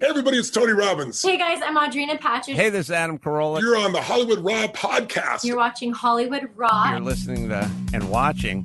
Hey, everybody, it's Tony Robbins. Hey guys, I'm Audrina Patridge. Hey, this is Adam Carolla. You're on the Hollywood Raw podcast. You're watching Hollywood Raw. You're listening to and watching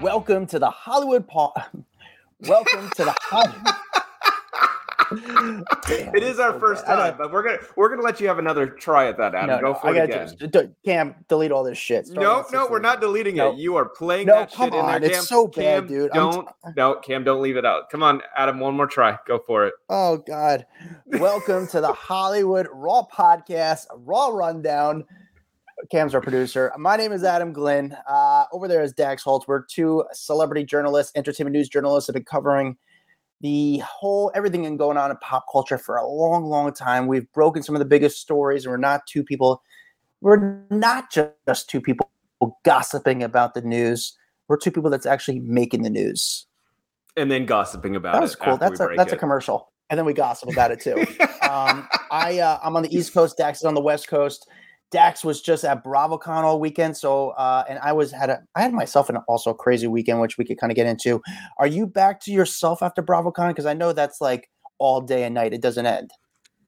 Welcome to the Hollywood po- Welcome to the Hollywood. it is our first time, but we're gonna we're gonna let you have another try at that, Adam. No, Go no, for I it again. do- Cam, delete all this shit. Start No, no, we're not deleting it. You are playing No, that come shit in there, on, it's Cam. so bad, Cam, dude. Don't, no, Cam, don't leave it out. Come on, Adam, one more try. Go for it. Oh God! Welcome to the Hollywood Raw podcast, Raw Rundown. Cam's our producer. My name is Adam Glyn. Uh, over there is Dax Holtz. We're two celebrity journalists, entertainment news journalists, that have been covering the whole everything and going on in pop culture for a long, long time. We've broken some of the biggest stories, and we're not two people. We're not just, two people gossiping about the news. We're two people that's actually making the news. And then gossiping about That was it. cool. That's a that's a commercial, and then we gossip about it too. um, I uh, I'm on the East Coast. Dax is on the West Coast. Dax was just at BravoCon all weekend, so uh, and I was had a I had myself an also crazy weekend, which we could kind of get into. Are you back to yourself after BravoCon? Because I know that's like all day and night. It doesn't end.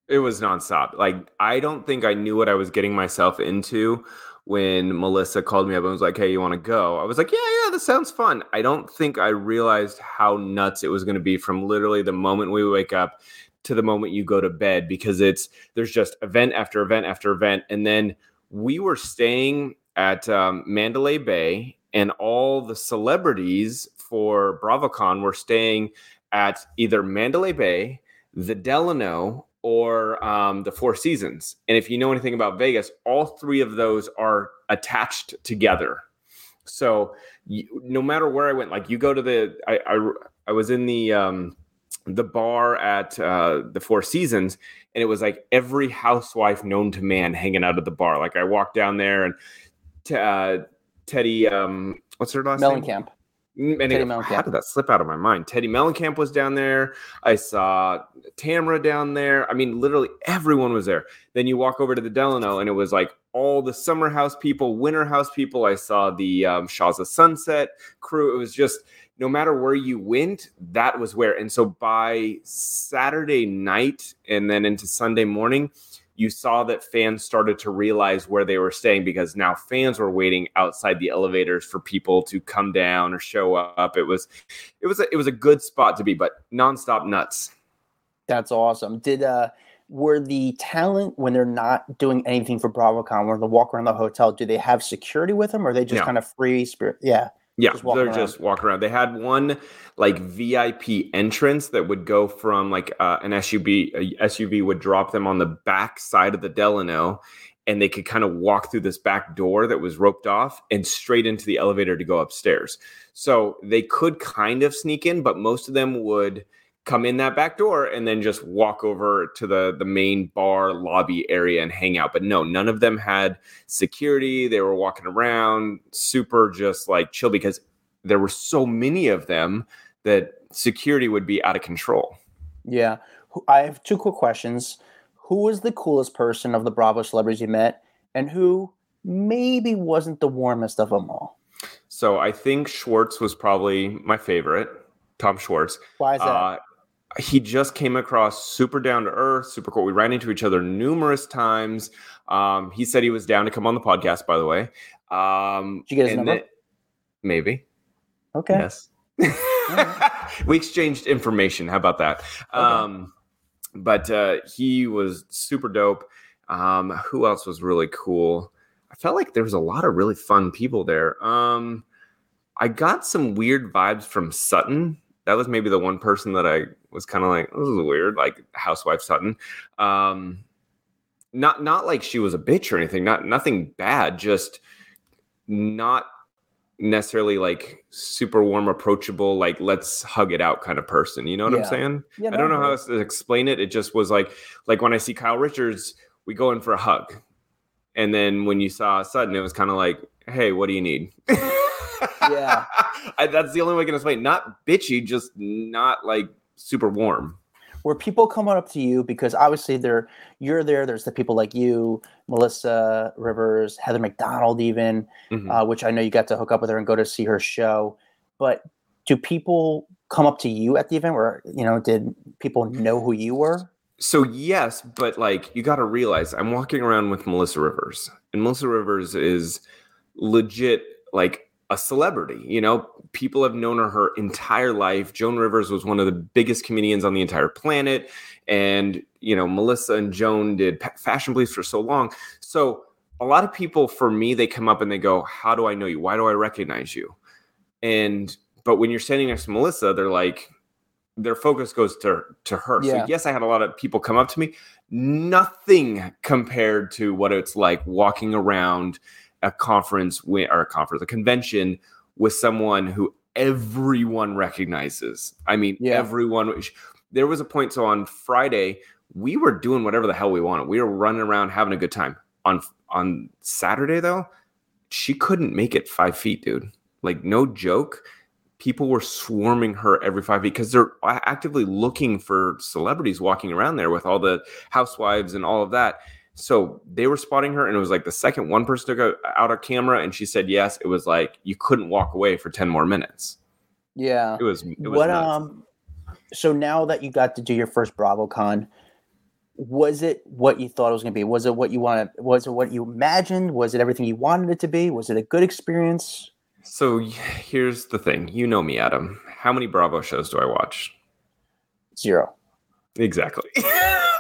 It was nonstop. Like I don't think I knew what I was getting myself into when Melissa called me up and was like, "Hey, you want to go?" I was like, "Yeah, yeah, this sounds fun." I don't think I realized how nuts it was going to be from literally the moment we wake up to the moment you go to bed because it's there's just event after event after event, and then we were staying at um, Mandalay Bay, and all the celebrities for BravoCon were staying at either Mandalay Bay, the Delano, or um, the Four Seasons. And if you know anything about Vegas, all three of those are attached together. So you, no matter where I went, like you go to the, I I, I was in the um, the bar at uh, the Four Seasons, and it was like every housewife known to man hanging out at the bar. Like I walked down there, and t- uh, Teddi, um, what's her last name? Mellencamp. Mm, And Teddi it- Mellencamp. how did that slip out of my mind? Teddi Mellencamp was down there. I saw Tamara down there. I mean, literally everyone was there. Then you walk over to the Delano, and it was like all the summer house people, winter house people. I saw the um, Shaw's Sunset crew. It was just no matter where you went, that was where. And so by Saturday night and then into Sunday morning, you saw that fans started to realize where they were staying because now fans were waiting outside the elevators for people to come down or show up. It was, it was, a, it was a good spot to be, but nonstop nuts. That's awesome. Did uh were the talent when they're not doing anything for BravoCon, when they walk around the hotel, do they have security with them or are they just No. kind of free spirit? Yeah. Yeah, Just they're just walking around. They had one like VIP entrance that would go from like uh, an SUV. A SUV would drop them on the back side of the Delano, and they could kind of walk through this back door that was roped off and straight into the elevator to go upstairs. So they could kind of sneak in, but most of them would come in that back door and then just walk over to the the main bar lobby area and hang out but no none of them had security they were walking around super just like chill because there were so many of them that security would be out of control Yeah. I have two quick questions. Who was the coolest person of the Bravo celebrities you met and who maybe wasn't the warmest of them all? so i think schwartz was probably my favorite tom schwartz Why is that? Uh, he just came across super down to earth, super cool. We ran into each other numerous times. Um, he said he was down to come on the podcast, by the way. Um, Did you get his number? then- maybe. okay. Yes. we exchanged information. How about that? Um, but uh, he was super dope. Um, who else was really cool? I felt like there was a lot of really fun people there. Um, I got some weird vibes from Sutton. That was maybe the one person that I was kind of like, this is weird, like housewife Sutton. Um, not not like she was a bitch or anything. Not nothing bad. Just not necessarily like super warm, approachable, like let's hug it out kind of person. You know what Yeah. I'm saying? Yeah, I don't know no, how else to explain it. It just was like like when I see Kyle Richards, we go in for a hug. And then when you saw Sutton, it was kind of like, hey, what do you need? Yeah. I, that's the only way I can explain. Not bitchy, just not like super warm. were people coming up to you because obviously they're you're there there's the people like you melissa rivers heather mcdonald even Mhm. uh, which i know you got to hook up with her and go to see her show but do people come up to you at the event where you know did people know who you were So yes, but like you got to realize I'm walking around with Melissa Rivers, and Melissa Rivers is legit like a celebrity. You know, people have known her her entire life. Joan Rivers was one of the biggest comedians on the entire planet, and you know, Melissa and Joan did Fashion Police for so long. So a lot of people, for me, they come up and they go, "How do I know you? Why do I recognize you?" And but when you're standing next to Melissa, they're like, their focus goes to to her. Yeah. So yes, I had a lot of people come up to me. Nothing compared to what it's like walking around a conference wi- or a conference, a convention with someone who everyone recognizes. I mean, Yeah. everyone. There was a point. So on Friday, we were doing whatever the hell we wanted. We were running around having a good time. On on Saturday though, she couldn't make it five feet, dude. Like no joke people were swarming her every five feet because they're actively looking for celebrities walking around there with all the housewives and all of that. So they were spotting her, and it was like the second one person took a- out a camera, and she said yes. It was like you couldn't walk away for ten more minutes. yeah It was it was what nuts. um so now that you got to do your first BravoCon, was it what you thought it was going to be? Was it what you wanted? Was it what you imagined? Was it everything you wanted it to be? Was it a good experience? So here's the thing. You know me, Adam. How many Bravo shows do I watch? Zero. Exactly.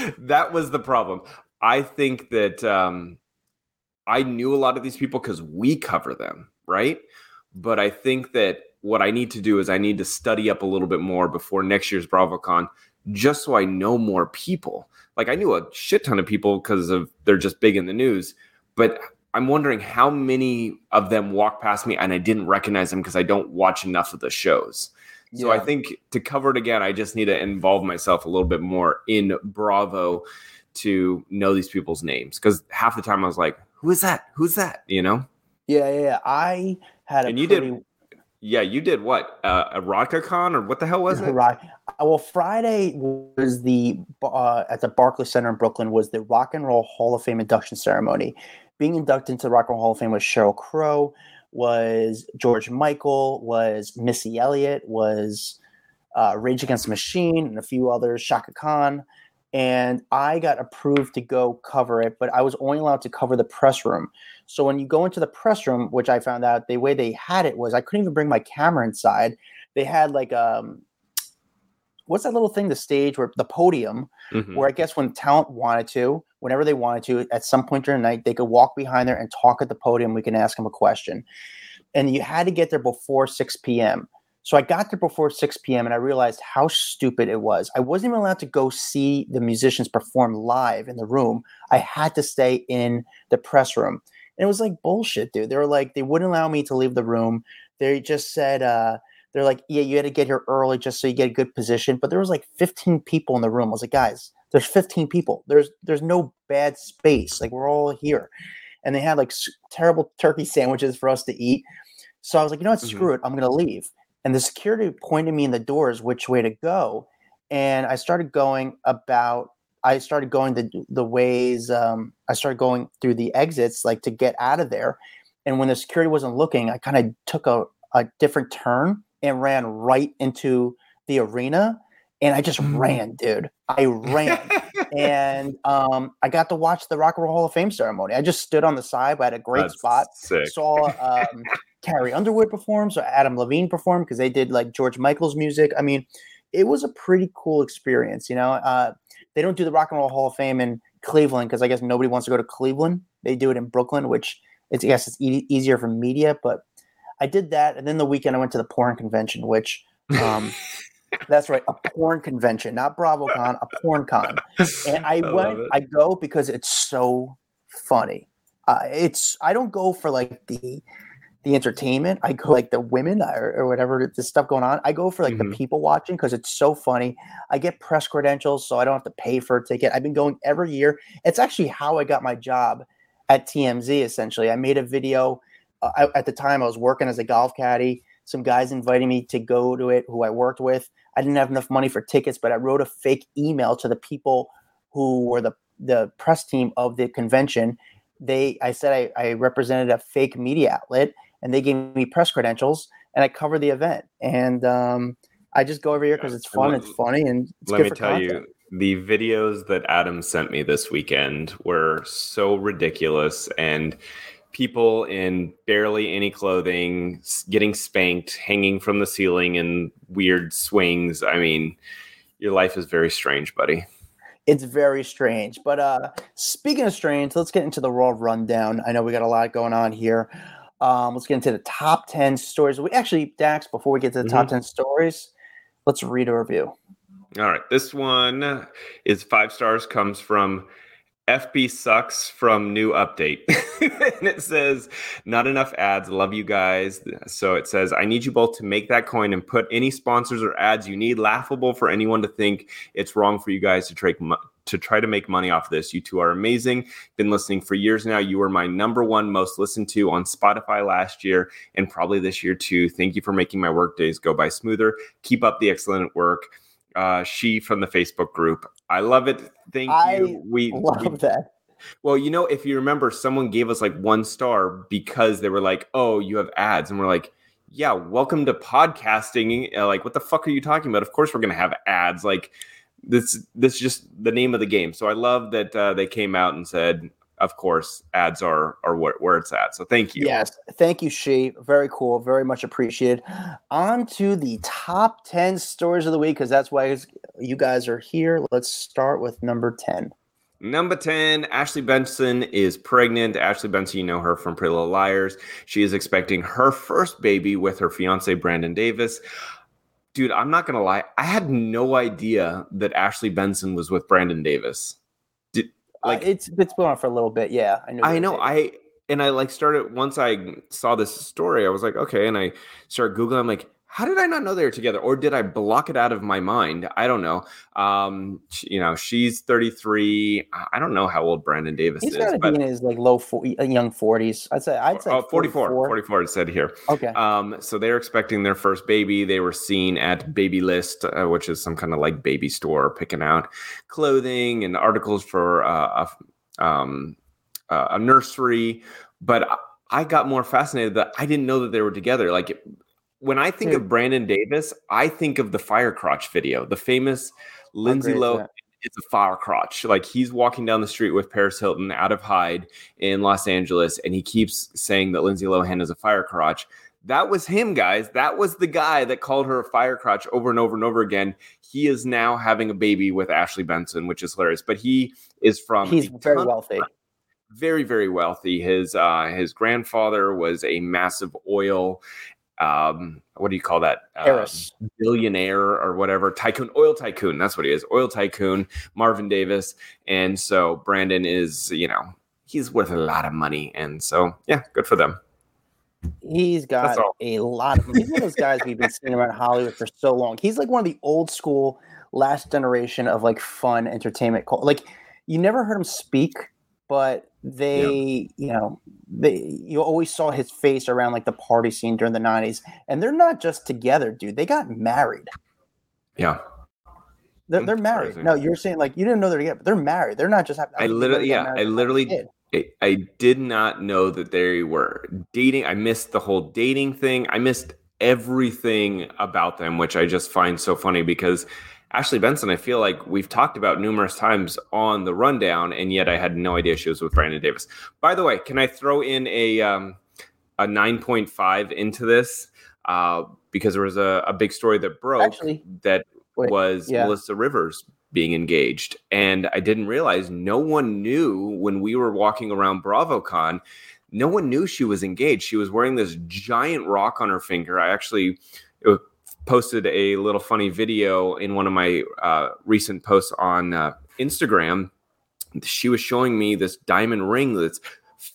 that was the problem. I think that um, I knew a lot of these people because we cover them, right? But I think that what I need to do is I need to study up a little bit more before next year's BravoCon, just so I know more people. Like I knew a shit ton of people because of they're just big in the news, but I'm wondering how many of them walk past me and I didn't recognize them because I don't watch enough of the shows. So I think to cover it again, I just need to involve myself a little bit more in Bravo to know these people's names. Because half the time I was like, "Who is that? Who's that?" You know. Yeah, yeah, yeah. I had a And you pretty, did Yeah, you did what? Uh, a Con or what the hell was it? Right. Uh, Well, Friday was the uh, at the Barclays Center in Brooklyn was the Rock and Roll Hall of Fame induction ceremony. Being inducted into the Rock and Roll Hall of Fame was Sheryl Crow, was George Michael, was Missy Elliott, was uh, Rage Against the Machine, and a few others, Chaka Khan. And I got approved to go cover it, but I was only allowed to cover the press room. So when you go into the press room, which I found out the way they had it was I couldn't even bring my camera inside. They had like um what's that little thing, the stage where the podium, Mhm. where I guess when talent wanted to, whenever they wanted to, at some point during the night, they could walk behind there and talk at the podium. We can ask them a question. And you had to get there before 6 p.m. So I got there before 6 p.m. and I realized how stupid it was. I wasn't even allowed to go see the musicians perform live in the room. I had to stay in the press room. And it was like bullshit, dude. They were like, they wouldn't allow me to leave the room. They just said, uh, they're like, yeah, you had to get here early just so you get a good position. But there was like 15 people in the room. I was like, guys, there's 15 people. There's there's no bad space. Like we're all here. And they had like s- terrible turkey sandwiches for us to eat. So I was like, you know what, Mhm. screw it. I'm gonna leave. And the security pointed me in the doors which way to go. And I started going about I started going the the ways um, I started going through the exits like to get out of there. And when the security wasn't looking, I kind of took a, a different turn and ran right into the arena. And I just Mm. ran, dude. I ran. and um, I got to watch the Rock and Roll Hall of Fame ceremony. I just stood on the side, but I had a great That's spot. Sick. Saw um, Carrie Underwood perform, so Adam Levine perform because they did like George Michael's music. I mean, it was a pretty cool experience. You know, uh, they don't do the Rock and Roll Hall of Fame in Cleveland because I guess nobody wants to go to Cleveland. They do it in Brooklyn, which it's I guess it's e- easier for media. But I did that, and then the weekend I went to the porn convention, which. Um, That's right, a porn convention, not BravoCon, a porn con. And I, love went. I go because it's so funny. uh, it's I don't go for like the the entertainment. I go like the women or, or whatever the stuff going on. I go for like Mhm. the people watching because it's so funny. I get press credentials, so I don't have to pay for a ticket. I've been going every year. It's actually how I got my job at TMZ. Essentially, I made a video. Uh, I, at the time, I was working as a golf caddy. Some guys invited me to go to it, who I worked with. I didn't have enough money for tickets, but I wrote a fake email to the people who were the the press team of the convention. They, I said I, I represented a fake media outlet, and they gave me press credentials, and I covered the event. And um, I just go every year because it's fun, let- it's funny, and it's Let me tell content. you, the videos that Adam sent me this weekend were so ridiculous and people in barely any clothing getting spanked, hanging from the ceiling in weird swings. I mean, your life is very strange, buddy. It's very strange. But uh speaking of strange, let's get into the raw rundown. I know we got a lot going on here. Um, let's get into the top 10 stories. We actually, Dax, before we get to the top 10 stories, let's read a review. All right, this one is five stars. Comes from FB sucks from new update, and it says not enough ads. Love you guys. So it says I need you both to make that coin and put any sponsors or ads you need. Laughable for anyone to think it's wrong for you guys to to try to make money off this. You two are amazing. Been listening for years now. You were my number one most listened to on Spotify last year and probably this year too. Thank you for making my work days go by smoother. Keep up the excellent work uh, she from the Facebook group. I love it. Thank I you. We, Love we- that. well, you know, if you remember, someone gave us like one star because they were like, "Oh, you have ads," and we're like, "Yeah, welcome to podcasting." Uh, like, what the fuck are you talking about? Of course, we're gonna have ads. Like, this this is just the name of the game. So I love that uh, they came out and said, "Of course, ads are are where, where it's at." So thank you. Yes. Thank you, She. Very cool. Very much appreciated. On to the top 10 stories of the week, because that's why you guys are here. Let's start with number 10. Number 10, Ashley Benson is pregnant. Ashley Benson, you know her from Pretty Little Liars. She is expecting her first baby with her fiance, Brandon Davis. Dude, I'm not going to lie. I had no idea that Ashley Benson was with Brandon Davis. Like like, it's it's been on for a little bit. Yeah, I know. I know. I, and I like started, once I saw this story, I was like, okay. And I started Googling. I'm like, how did I not know they were together? Or did I block it out of my mind? I don't know. Um, you know, she's 33. I- don't know how old Brandon Davis He's is, got to be in his like low 40, young forties. I'd say. I'd say oh, 44, 44 it said here. Okay. Um, so they're expecting their first baby. They were seen at Babylist, uh, which is some kind of like baby store, picking out clothing and articles for uh, a, um, uh, a nursery. But I- I got more fascinated that I didn't know that they were together. Like when I think Dude. of Brandon Davis, I think of the fire crotch video, the famous Lindsay Lohan is a fire crotch. Like he's walking down the street with Paris Hilton out of Hyde in Los Angeles, and he keeps saying that Lindsay Lohan is a fire crotch. That was him, guys. That was the guy that called her a fire crotch over and over and over again. He is now having a baby with Ashley Benson, which is hilarious. But he is from He's very wealthy. very very wealthy his uh his grandfather was a massive oil um what do you call that uh, billionaire or whatever tycoon oil tycoon that's what he is oil tycoon marvin davis and so brandon is you know he's worth a lot of money and so yeah good for them He's got a lot of. He's one of those guys we've been seeing around Hollywood for so long. He's like one of the old school, last generation of like fun entertainment. Like you never heard him speak, but they, you know, they you always saw his face around like the party scene during the '90s. And they're not just together, dude. They got married. yeah They're, they're married. No, you're saying like you didn't know they're together, but they're married. They're not just. having- i think literally yeah i when they were literally. I, I did not know that they were dating. I missed the whole dating thing. I missed everything about them, which I just find so funny because Ashley Benson, I feel like we've talked about numerous times on the rundown, and yet I had no idea she was with Brandon Davis. By the way, can I throw in a um, a nine point five into this? Uh, because there was a, a big story that broke Actually, that wait, was yeah. Melissa Rivers being engaged. And I didn't realize no one knew when we were walking around BravoCon, no one knew she was engaged. She was wearing this giant rock on her finger. I actually uh, posted a little funny video in one of my uh, recent posts on uh, Instagram. She was showing me this diamond ring that's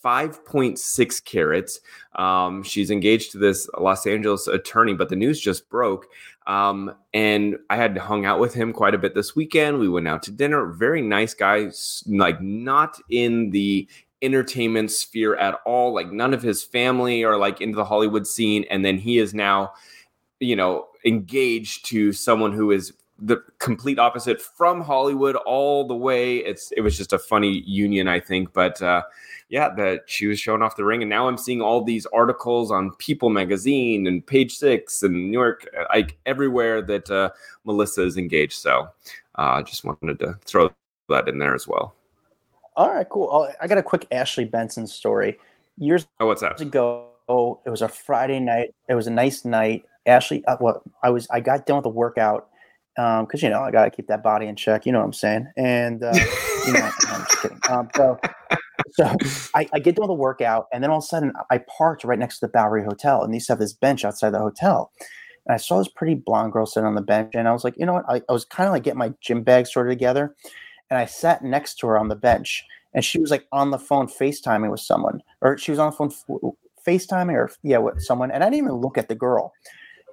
5.6 carats. Um, she's engaged to this Los Angeles attorney, but the news just broke. Um, and I had hung out with him quite a bit this weekend. We went out to dinner. Very nice guy, like not in the entertainment sphere at all. Like none of his family are like into the Hollywood scene. And then he is now, you know, engaged to someone who is the complete opposite from Hollywood all the way. It's it was just a funny union, I think. But uh, yeah, that she was showing off the ring, and now I'm seeing all these articles on People Magazine and Page Six and New York, like everywhere that uh, Melissa is engaged. So I uh, just wanted to throw that in there as well. All right, cool. Oh, I got a quick Ashley Benson story. Years oh, what's that? ago, it was a Friday night. It was a nice night. Ashley, uh, what I was, I got done with the workout because um, you know I gotta keep that body in check. You know what I'm saying? And uh, you know, I'm just kidding. Um, so, so I, I, get done with the workout, and then all of a sudden I parked right next to the Bowery Hotel, and they used to have this bench outside the hotel. And I saw this pretty blonde girl sitting on the bench, and I was like, you know what? I, I was kind of like getting my gym bag sorted together, and I sat next to her on the bench, and she was like on the phone FaceTiming with someone, or she was on the phone FaceTiming, or yeah, with someone, and I didn't even look at the girl.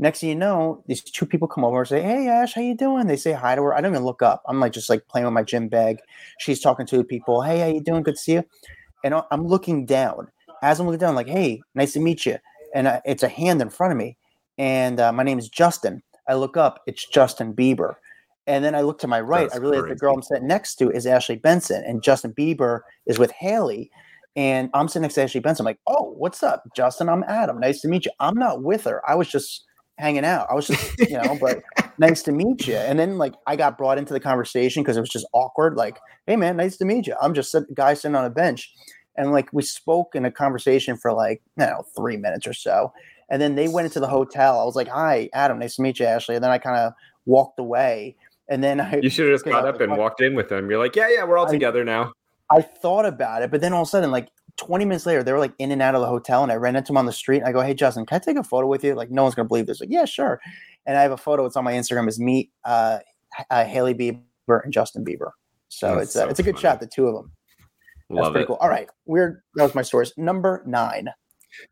Next thing you know, these two people come over and say, "Hey, Ash, how you doing?" They say hi to her. I don't even look up. I'm like just like playing with my gym bag. She's talking to people. Hey, how you doing? Good to see you. And I'm looking down. As I'm looking down, I'm like, "Hey, nice to meet you." And uh, it's a hand in front of me, and uh, my name is Justin. I look up. It's Justin Bieber. And then I look to my right. That's I realize crazy. the girl I'm sitting next to is Ashley Benson, and Justin Bieber is with Hailey. And I'm sitting next to Ashley Benson. I'm like, oh, what's up, Justin? I'm Adam. Nice to meet you. I'm not with her. I was just hanging out. I was just, you know, but nice to meet you. And then like I got brought into the conversation because it was just awkward. Like, hey man, nice to meet you. I'm just a guy sitting on a bench. And like we spoke in a conversation for like, you know, three minutes or so. And then they went into the hotel. I was like, hi, Adam, nice to meet you, Ashley. And then I kind of walked away. And then I You should have just got up like, and walked in with them. You're like, yeah, yeah, we're all I, together now. I thought about it, but then all of a sudden, like 20 minutes later, they were like in and out of the hotel, and I ran into them on the street. I go, "Hey, Justin, can I take a photo with you?" Like, no one's gonna believe this. Like, yeah, sure. And I have a photo. It's on my Instagram. Is me, uh, uh Hailey Bieber, and Justin Bieber. So That's it's so it's a good funny. shot. The two of them. That's Love pretty it. cool. All right, weird. That was my source. Number nine.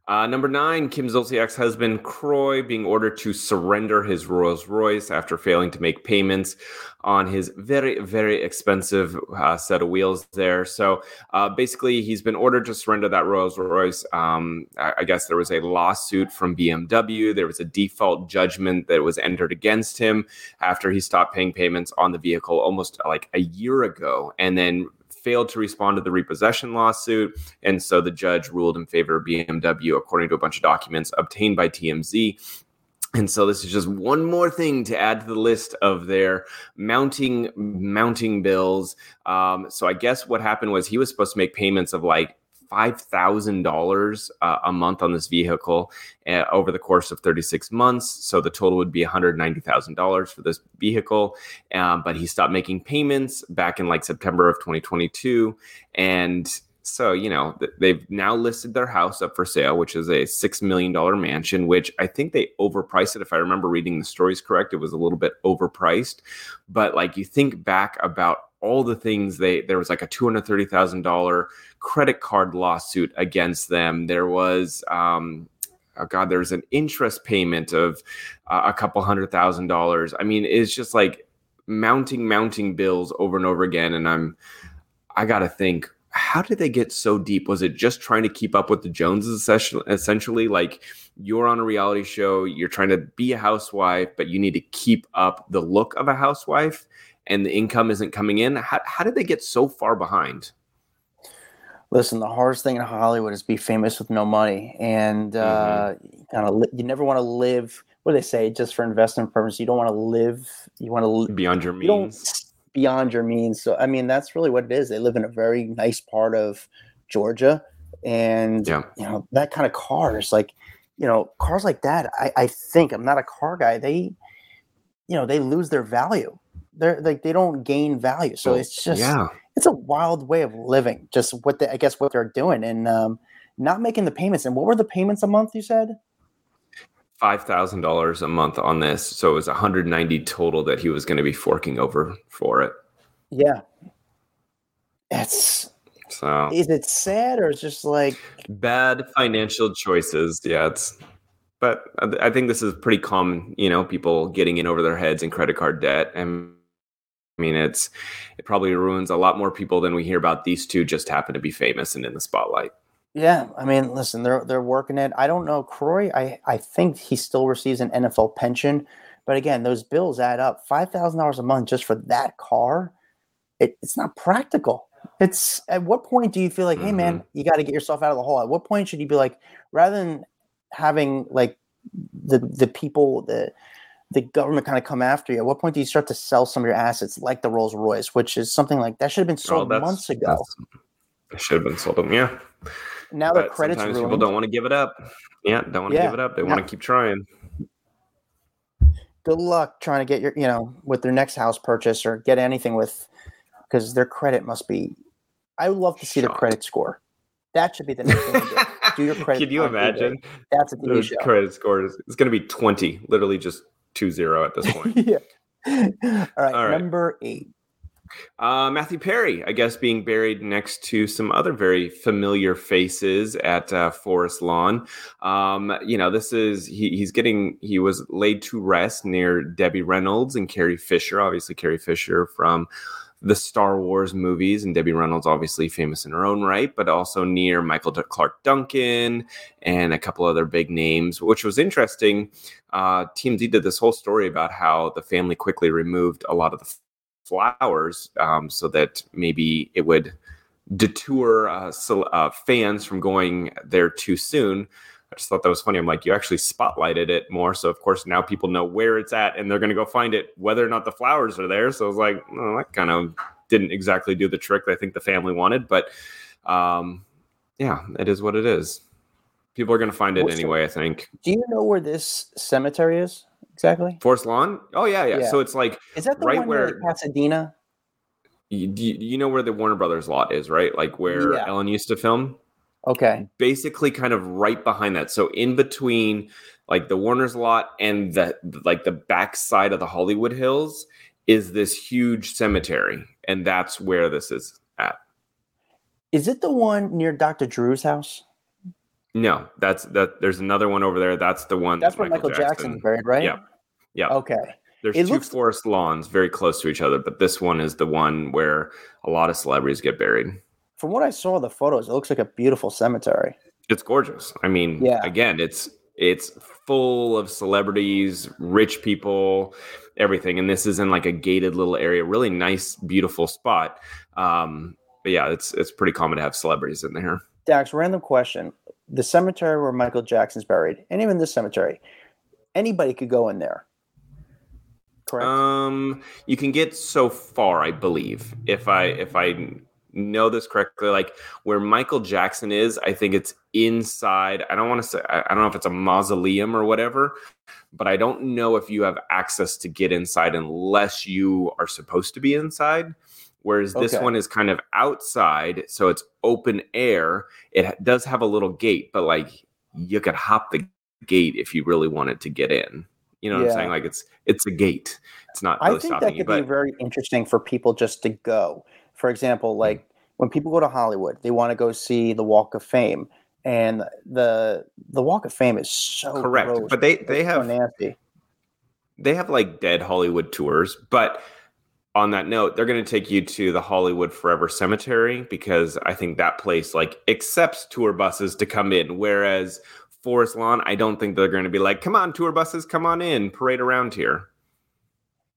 Uh, number nine, Kim Zolciak's husband Kroy being ordered to surrender his Rolls Royce after failing to make payments on his very, very expensive uh, set of wheels there. So uh, basically, he's been ordered to surrender that Rolls Royce. Um, I, I, guess there was a lawsuit from BMW. There was a default judgment that was entered against him after he stopped paying payments on the vehicle almost like a year ago. And then failed to respond to the repossession lawsuit. And so the judge ruled in favor of BMW, according to a bunch of documents obtained by TMZ. And so this is just one more thing to add to the list of their mounting mounting bills. Um, so I guess what happened was he was supposed to make payments of like $5,000 uh, a month on this vehicle uh, over the course of 36 months. So the total would be $190,000 for this vehicle. Um, but he stopped making payments back in like September of 2022. And so, you know, they've now listed their house up for sale, which is a $6 million mansion, which I think they overpriced it. If I remember reading the stories correct, it was a little bit overpriced. But like you think back about all the things they there was like a $230,000 credit card lawsuit against them. There was um oh god there's an interest payment of uh, a couple hundred thousand dollars. I mean it's just like mounting mounting bills over and over again and I'm I got to think how did they get so deep? Was it just trying to keep up with the Joneses essentially? Like you're on a reality show, you're trying to be a housewife, but you need to keep up the look of a housewife and the income isn't coming in. How, how did they get so far behind? Listen, the hardest thing in Hollywood is be famous with no money, and uh, mm-hmm. kind of li- you never want to live. What do they say? Just for investment purposes, you don't want to live. You want to li- beyond your means. You beyond your means. So, I mean, that's really what it is. They live in a very nice part of Georgia, and yeah. you know that kind of cars, like you know, cars like that. I, I think I'm not a car guy. They, you know, they lose their value they're like they don't gain value. So it's just yeah, it's a wild way of living. Just what they, I guess what they're doing and um, not making the payments. And what were the payments a month? You said five thousand dollars a month on this. So it was 190 total that he was going to be forking over for it. Yeah, it's So Is it sad or it's just like bad financial choices. Yeah, it's. But I I think this is pretty common. You know, people getting in over their heads in credit card debt, and I mean, it's it probably ruins a lot more people than we hear about. These two just happen to be famous and in the spotlight. Yeah, I mean, listen, they're they're working it. I don't know, Kroy. I I think he still receives an NFL pension, but again, those bills add up. Five thousand dollars a month just for that car. It, it's not practical. It's at what point do you feel like, hey man, mm-hmm. you got to get yourself out of the hole? At what point should you be like, rather than having like the the people the the government kind of come after you? At what point do you start to sell some of your assets, like the Rolls Royce, which is something like that should have been oh, sold that's- months ago? It should have been sold them. Yeah, Now but credits sometimes ruined. people don't want to give it up. Yeah, don't want to Yeah. give it up. They No. want to keep trying. good luck trying to get your you know with their next house purchase or get anything with because their credit must be i would love to see their credit score that should be the next thing to do. Do your credit Can you imagine? that's a tv show credit score is it's going to be 20, literally just 2-0 at this point. yeah all right All right. number eight Uh, Matthew Perry, I guess, being buried next to some other very familiar faces at uh, Forest Lawn. Um, you know, this is he, he's getting he was laid to rest near Debbie Reynolds and Carrie Fisher. Obviously, Carrie Fisher from the Star Wars movies, and Debbie Reynolds, obviously famous in her own right, but also near Michael D- Clark Duncan and a couple other big names, which was interesting. Uh, TMZ did this whole story about how the family quickly removed a lot of the flowers um, so that maybe it would detour uh, so, uh, fans from going there too soon. I just thought that was funny. I'm like, you actually spotlighted it more. So, of course, now people know where it's at and they're going to go find it, whether or not the flowers are there. So, I was like, well, that kind of didn't exactly do the trick that I think the family wanted. But um, yeah, it is what it is. People are going to find it What's the- anyway, I think. do you know where this cemetery is exactly Forest Lawn? Oh, yeah, yeah. Yeah. So, it's like, is that the Right where- pasadena you you know where the Warner Brothers lot is, right? Like where Yeah. Ellen used to film? Okay basically kind of right behind that. So in between like the Warner's lot and the like the back side of the Hollywood Hills is this huge cemetery. And that's where this is at. is it the one near dr drew's house No, that's that there's another one over there. That's the one that's where michael, jackson's buried right Yeah. Yeah. okay There's It two looks- forest lawns very close to each other, but this one is the one where a lot of celebrities get buried. From what i saw the photos it looks like a beautiful cemetery It's gorgeous. I mean, Yeah. again, it's it's full of celebrities, rich people, everything. And this is in like a gated little area, really nice, beautiful spot. Um, but yeah, it's it's pretty common to have celebrities in there. Dax, random question. The cemetery where Michael Jackson's buried, and even this cemetery, anybody could go in there. Correct? Um, you can get so far, I believe. If I if I know this correctly, like where Michael Jackson is, I think it's inside. I don't want to say I, don't know if it's a mausoleum or whatever, but I don't know if you have access to get inside unless you are supposed to be inside. Whereas this one is kind of outside, so it's open air. It does have a little gate, but like you could hop the gate if you really wanted to get in. You know what Yeah. I'm saying? Like it's it's a gate. It's not I think stopping that you. could be very interesting for people just to go. For example, hmm. like when people go to Hollywood, they want to go see the Walk of Fame, and the the Walk of Fame is so correct. gross. But they It's they so have nasty. they have like dead Hollywood tours, but on that note, they're going to take you to the Hollywood Forever Cemetery because I think that place like accepts tour buses to come in, whereas Forest Lawn, I don't think they're going to be like, "Come on, tour buses, come on in, parade around here."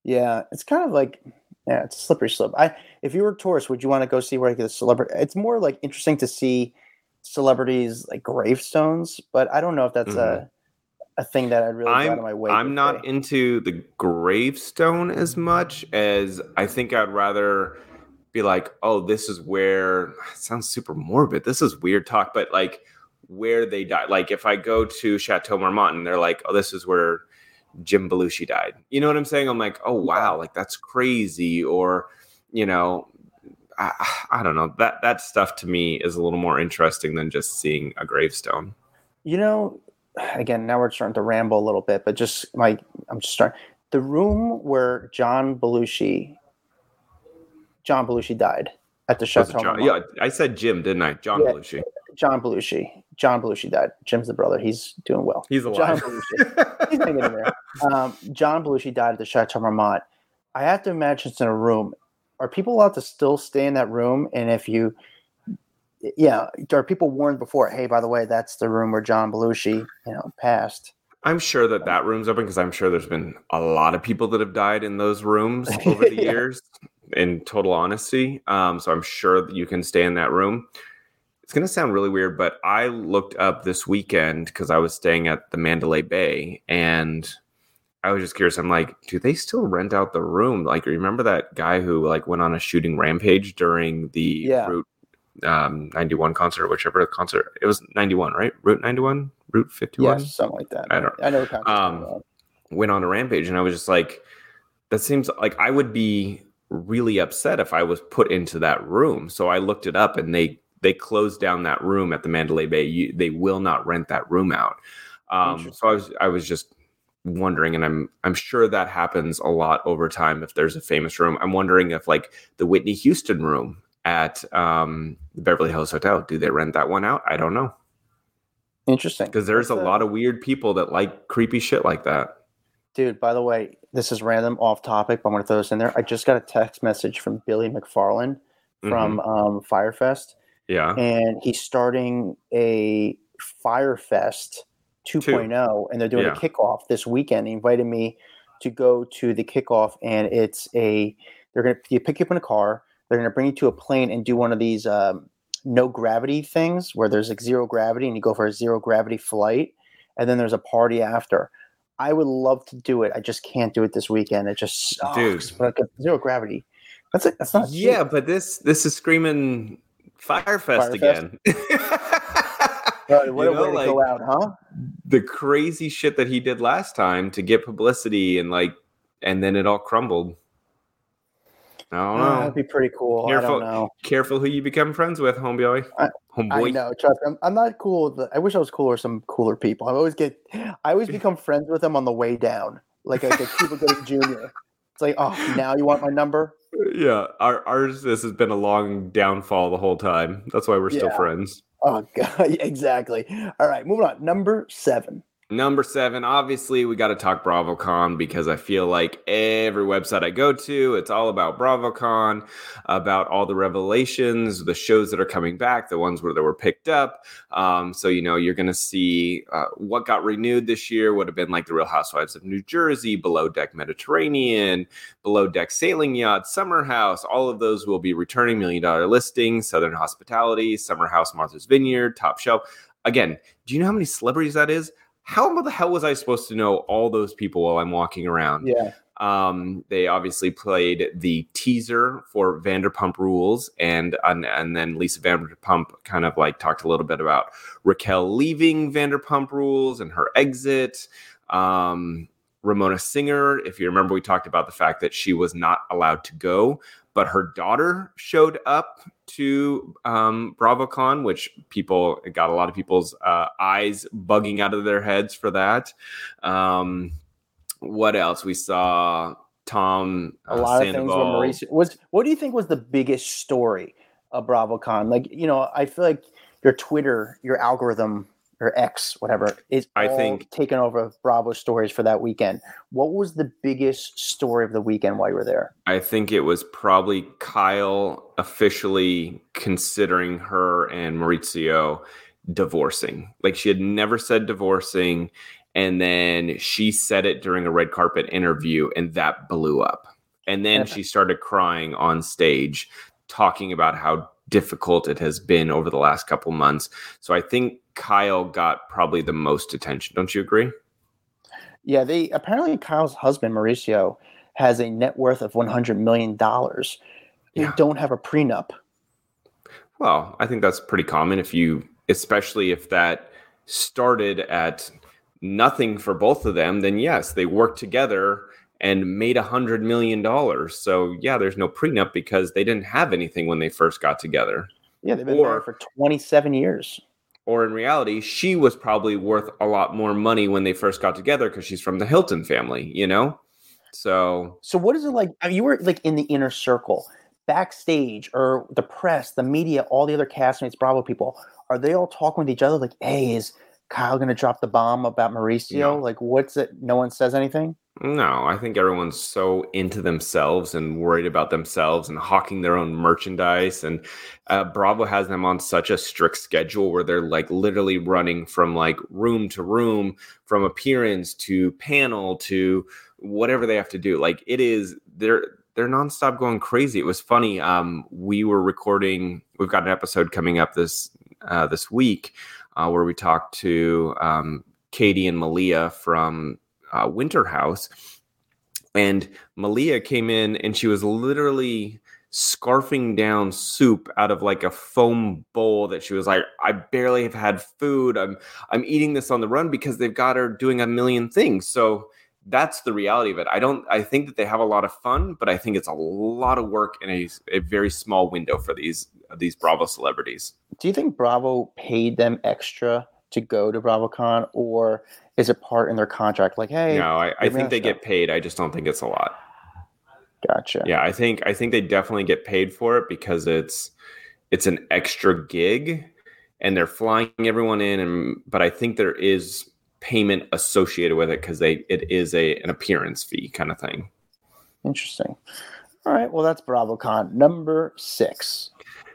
Yeah, it's kind of like yeah, it's a slippery slope. I if you were a tourist, would you want to go see where like, the celebrity? It's more like interesting to see celebrities like gravestones, but I don't know if that's a mm-hmm. a thing that I'd really go out I'm of my way. I'm not into the gravestone as much as I think I'd rather be like, oh, this is where it sounds super morbid. This is weird talk, but like where they died. Like if I go to Chateau Marmont and they're like, oh, this is where Jim Belushi died. You know what I'm saying? I'm like, oh wow, like that's crazy. Or, you know, I, I don't know. That that stuff to me is a little more interesting than just seeing a gravestone. You know, again, now we're starting to ramble a little bit, but just like I'm just starting. The room where John Belushi, John Belushi died. at the Chateau John? Yeah, I said Jim, didn't I? John Yeah. Belushi. John Belushi. John Belushi died. Jim's the brother. He's doing well. He's John alive. Belushi. He's hanging in there. Um, John Belushi died at the Chateau Marmont. I have to imagine it's in a room. Are people allowed to still stay in that room? And if you, yeah, are people warned before? Hey, by the way, that's the room where John Belushi, you know, passed. I'm sure that that room's open because I'm sure there's been a lot of people that have died in those rooms over the Yeah. years. In total honesty, um, so I'm sure that you can stay in that room. It's gonna sound really weird, but I looked up this weekend because I was staying at the Mandalay Bay, and I was just curious. I'm like, do they still rent out the room? Like, remember that guy who like went on a shooting rampage during the Yeah. Route um, 91 concert, whichever concert it was, 91, right? Route 91, Route 51 Yes, something like that. I don't- I know. um, went on a rampage and I was just like that seems like I would be really upset if I was put into that room. So I looked it up and they they closed down that room at the Mandalay Bay. You, they will not rent that room out. Um, so I was I was just wondering and I'm I'm sure that happens a lot over time if there's a famous room. I'm wondering if like the Whitney Houston room at um, the Beverly Hills Hotel, do they rent that one out? I don't know. Interesting. Because there's a That's, lot of weird people that like creepy shit like that. Dude, by the way, this is random off topic, but I'm going to throw this in there. I just got a text message from Billy McFarland from um, Fyre Fest, Yeah. and he's starting a Fyre Fest 2.0, and they're doing Yeah. a kickoff this weekend. He invited me to go to the kickoff, and it's a they're going to you pick you up in a car, they're going to bring you to a plane and do one of these um, no gravity things where there's like zero gravity, and you go for a zero gravity flight, and then there's a party after. I would love to do it. I just can't do it this weekend. It just sucks. Dude. But zero gravity. That's it. that's not cheap. Yeah, but this this is screaming Fyre Fest, Firefest? again. You what a know, to go out, huh? the crazy shit that he did last time to get publicity and like, and then it all crumbled. I don't Uh, know. that'd be pretty cool. Careful. I don't know. Careful who you become friends with, homeboy. I- homeboy. I know. Trust me, I'm, I'm not cool. With the, I wish I was cooler. with Some cooler people. I always get. I always become friends with them on the way down, like like a Cuba Gooding Jr. It's like, oh, now you want my number? Yeah, our, ours. This has been a long downfall the whole time. That's why we're still Yeah. friends. Oh god, exactly. All right, moving on. Number seven. Number seven, obviously, we got to talk BravoCon because I feel like every website I go to, it's all about BravoCon, about all the revelations, the shows that are coming back, the ones where they were picked up. Um, so, you know, you're going to see uh, what got renewed this year would have been like the Real Housewives of New Jersey, Below Deck Mediterranean, Below Deck Sailing Yacht, Summer House. All of those will be returning million dollar listings, Southern Hospitality, Summer House, Martha's Vineyard, Top Shelf. Again, do you know how many celebrities that is? How the hell was I supposed to know all those people while I'm walking around? Yeah. Um, they obviously played the teaser for Vanderpump Rules, and and, and then Lisa Vanderpump kind of like talked a little bit about Raquel leaving Vanderpump Rules and her exit. Um, Ramona Singer, if you remember, we talked about the fact that she was not allowed to go, but her daughter showed up to um, BravoCon, which people it got a lot of people's uh, eyes bugging out of their heads for that. Um, what else? We saw Tom A uh, lot of things were Mauricio. Was what do you think was the biggest story of BravoCon? Like, you know, I feel like your Twitter, your algorithm, or X, whatever, is I all think- taken over Bravo stories for that weekend. What was the biggest story of the weekend while you were there? I think it was probably Kyle officially considering her and Mauricio divorcing. Like she had never said divorcing. And then she said it during a red carpet interview, and that blew up. And then she started crying on stage, talking about how difficult it has been over the last couple months. So I think Kyle got probably the most attention. Don't you agree? Yeah, they apparently Kyle's husband Mauricio has a net worth of one hundred million dollars. They Yeah. don't have a prenup. Well, I think that's pretty common if you, especially if that started at nothing for both of them, then yes, they worked together and made a hundred million dollars. So yeah, there's no prenup because they didn't have anything when they first got together. Yeah, they've been Or- married for twenty-seven years. Or in reality, she was probably worth a lot more money when they first got together because she's from the Hilton family, you know? So So what is it like? I mean, you were like in the inner circle. backstage or the press, the media, all the other castmates, Bravo people, are they all talking with each other like, hey, is Kyle going to drop the bomb about Mauricio? No. Like, what's it? No one says anything? No, I think everyone's so into themselves and worried about themselves and hawking their own merchandise. And uh, Bravo has them on such a strict schedule where they're like literally running from like room to room, from appearance to panel to whatever they have to do. Like it is, they're they're nonstop going crazy. It was funny. Um, we were recording. We've got an episode coming up this uh, this week uh, where we talked to um, Katie and Malia from uh, Winter House, and Malia came in and she was literally scarfing down soup out of like a foam bowl that she was like I barely have had food. I'm I'm eating this on the run because they've got her doing a million things. So that's the reality of it I don't I think that they have a lot of fun but I think it's a lot of work in a, a very small window for these these Bravo celebrities Do you think Bravo paid them extra to go to BravoCon, or is it part in their contract? Like, hey, no I, I think they stuff. get paid I just don't think it's a lot gotcha. Yeah, I think I think they definitely get paid for it because it's it's an extra gig and they're flying everyone in and but I think there is payment associated with it because they it is a an appearance fee kind of thing. Interesting. All right. Well, that's BravoCon number six.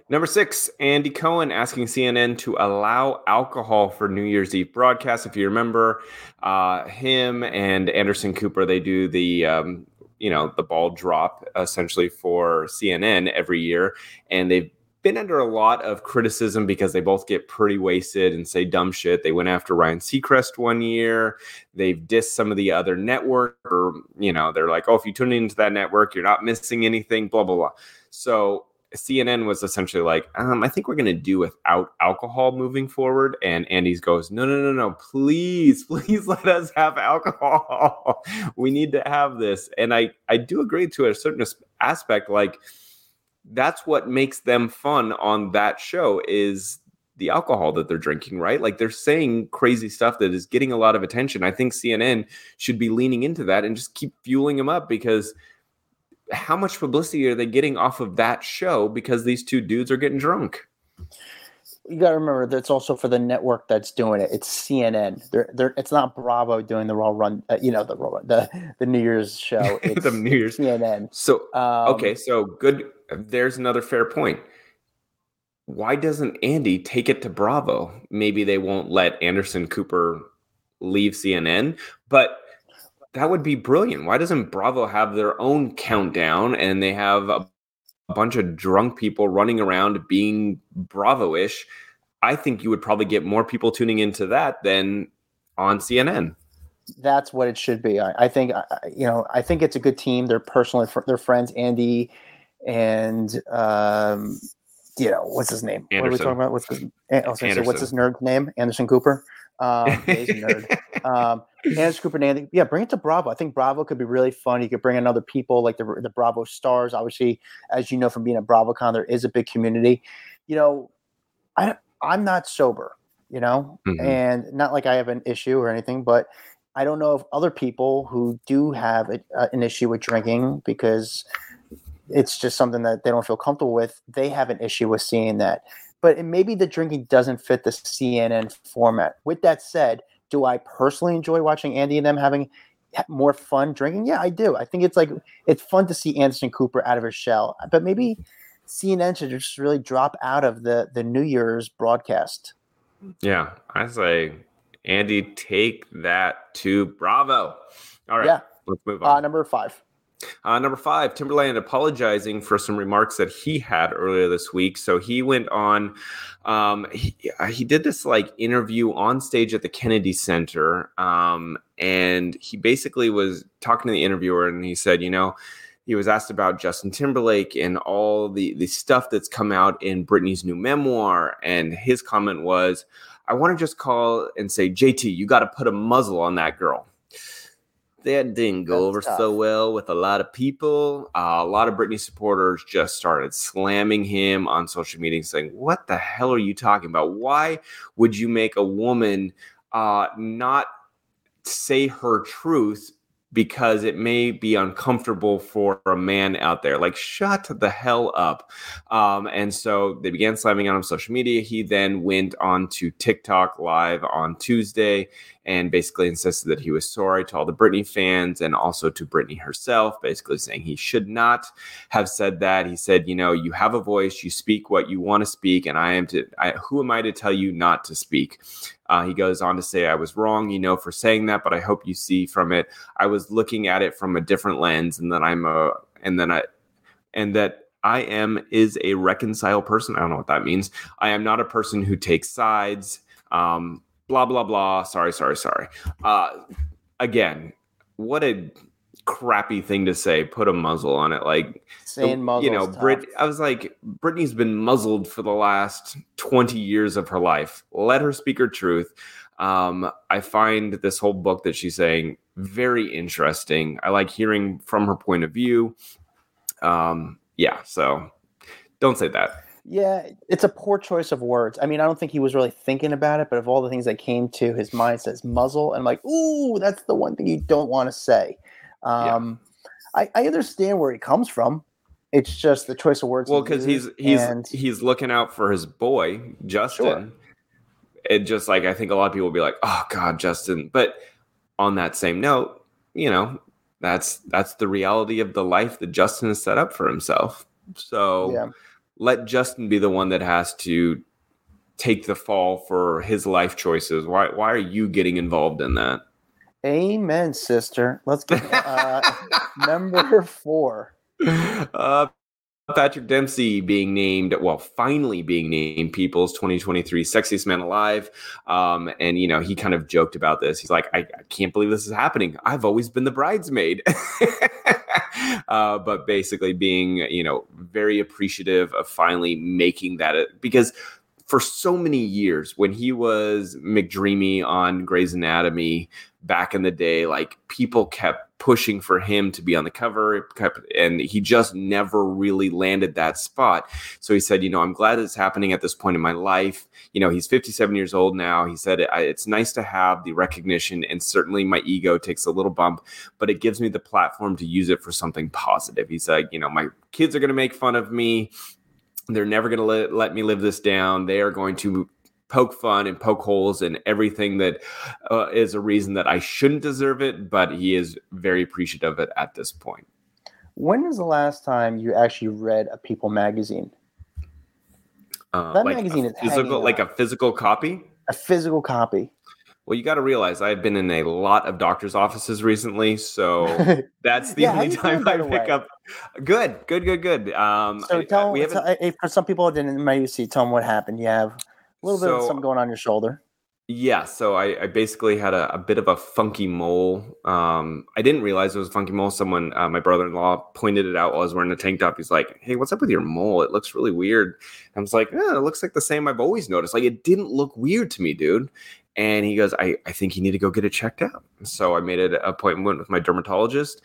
Number six, Andy Cohen asking CNN to allow alcohol for New Year's Eve broadcast. If you remember, uh, him and Anderson Cooper, they do the um, you know the ball drop essentially for CNN every year, and they've been under a lot of criticism because they both get pretty wasted and say dumb shit. They went after Ryan Seacrest one year. They've dissed some of the other network, or you know, they're like, "Oh, if you tune into that network, you're not missing anything." Blah blah blah. So CNN was essentially like, um, I think we're going to do without alcohol moving forward. And Andy's goes, no, no, no, no, please, please let us have alcohol. we need to have this. And I, I do agree to a certain aspect. Like that's what makes them fun on that show is the alcohol that they're drinking, right? Like they're saying crazy stuff that is getting a lot of attention. I think CNN should be leaning into that and just keep fueling them up because how much publicity are they getting off of that show because these two dudes are getting drunk? You got to remember that's also for the network that's doing it. It's CNN. They're, they're, it's not Bravo doing the Raw Run. Uh, you know the Raw the the New Year's show. It's the New Year's. CNN. So Um, okay, so good. There's another fair point. Why doesn't Andy take it to Bravo? Maybe they won't let Anderson Cooper leave CNN, but that would be brilliant. Why doesn't Bravo have their own countdown and they have a bunch of drunk people running around being Bravo-ish? I think you would probably get more people tuning into that than on CNN. that's what it should be. I, I think I- you know. I think it's a good team. They're personally fr- they're friends. Andy and um, you know what's his name? What are we talking about? What's his? An- I was what's his Anderson. nerd name? Anderson Cooper. Um, he's nerd. um, Anderson Cooper and Andy. Yeah, bring it to Bravo. I think Bravo could be really fun. You could bring in other people like the the Bravo stars. Obviously, as you know from being at BravoCon, there is a big community. You know, I I'm not sober. You know, Mhm. and not like I have an issue or anything, but I don't know if other people who do have a, uh, an issue with drinking because it's just something that they don't feel comfortable with, they have an issue with seeing that. But it, maybe the drinking doesn't fit the CNN format. With that said, do I personally enjoy watching Andy and them having more fun drinking? Yeah, I do. I think it's like it's fun to see Anderson Cooper out of his shell. But maybe CNN should just really drop out of the the New Year's broadcast. Yeah, I say, Andy, take that to Bravo. All right, Yeah. let's move Uh, on. number five. Uh, number five, Timbaland apologizing for some remarks that he had earlier this week. So he went on, um, he, uh, he did this like interview on stage at the Kennedy Center. Um, and he basically was talking to the interviewer and he said, you know, he was asked about Justin Timberlake and all the, the stuff that's come out in Britney's new memoir. And his comment was, I want to just call and say, JT, you got to put a muzzle on that girl that didn't go That's over tough. so well with a lot of people. Uh, a lot of Britney supporters just started slamming him on social media, saying, "What the hell are you talking about? Why would you make a woman uh, not say her truth because it may be uncomfortable for a man out there. Like, shut the hell up. Um, and so they began slamming on him social media. He then went on to TikTok live on Tuesday and basically insisted that he was sorry to all the Britney fans and also to Britney herself, basically saying he should not have said that. He said, you know, you have a voice, you speak what you want to speak, and I am to, I, who am I to tell you not to speak? Uh, he goes on to say, I was wrong, you know, for saying that, but I hope you see from it, I was looking at it from a different lens, and that I'm a, and then I, and that I am is a reconciled person. I don't know what that means. I am not a person who takes sides. Um, blah blah blah. Sorry, sorry, sorry. Uh, again, what a crappy thing to say. Put a muzzle on it, like Saying muzzle. you know, Brit. I was like, Britney's been muzzled for the last twenty years of her life. Let her speak her truth. Um, I find this whole book that she's saying very interesting. I like hearing from her point of view. Um, yeah, so don't say that. Yeah, it's a poor choice of words. I mean, I don't think he was really thinking about it, but of all the things that came to his mind, says muzzle, and I'm like, ooh, that's the one thing you don't want to say. Um, I, I understand where he comes from. It's just the choice of words. Well, because he's he's and- he's looking out for his boy Justin. Sure. It just like I think a lot of people will be like, "Oh God, Justin." But on that same note, you know, that's that's the reality of the life that Justin has set up for himself. So yeah. let Justin be the one that has to take the fall for his life choices. Why why are you getting involved in that? Amen, sister. Let's get uh, number four. uh, Patrick Dempsey being named, well, finally being named People's 2023 Sexiest Man Alive. Um, and, you know, he kind of joked about this. He's like, I, I can't believe this is happening. I've always been the bridesmaid. uh, but basically being, you know, very appreciative of finally making that because for so many years when he was McDreamy on Grey's Anatomy back in the day, like people kept pushing for him to be on the cover, kept, and he just never really landed that spot. So he said, you know, I'm glad it's happening at this point in my life. You know, he's 57 years old now. He said it's nice to have the recognition, and certainly my ego takes a little bump, but it gives me the platform to use it for something positive. He's like, you know, my kids are going to make fun of me. They're never going to let, let me live this down. They are going to poke fun and poke holes in everything that uh, is a reason that I shouldn't deserve it, but he is very appreciative of it at this point. When was the last time you actually read a People magazine? Uh, That like magazine a is physical, like a physical copy. A physical copy. Well, you got to realize I've been in a lot of doctors' offices recently, so that's the Yeah, only time I pick way? up. Good, good, good, good. Um, so I- tell, we tell if for some people didn't maybe see, tell them what happened. You have a little bit of something going on your shoulder. Yeah, so I, I basically had a, a bit of a funky mole. Um, I didn't realize it was a funky mole. Someone, uh, my brother-in-law, pointed it out while I was wearing a tank top. He's like, "Hey, what's up with your mole? It looks really weird." I was like, "Yeah, it looks like the same I've always noticed. Like, it didn't look weird to me, dude." And he goes, "I, I think you need to go get it checked out." So I made an appointment with my dermatologist.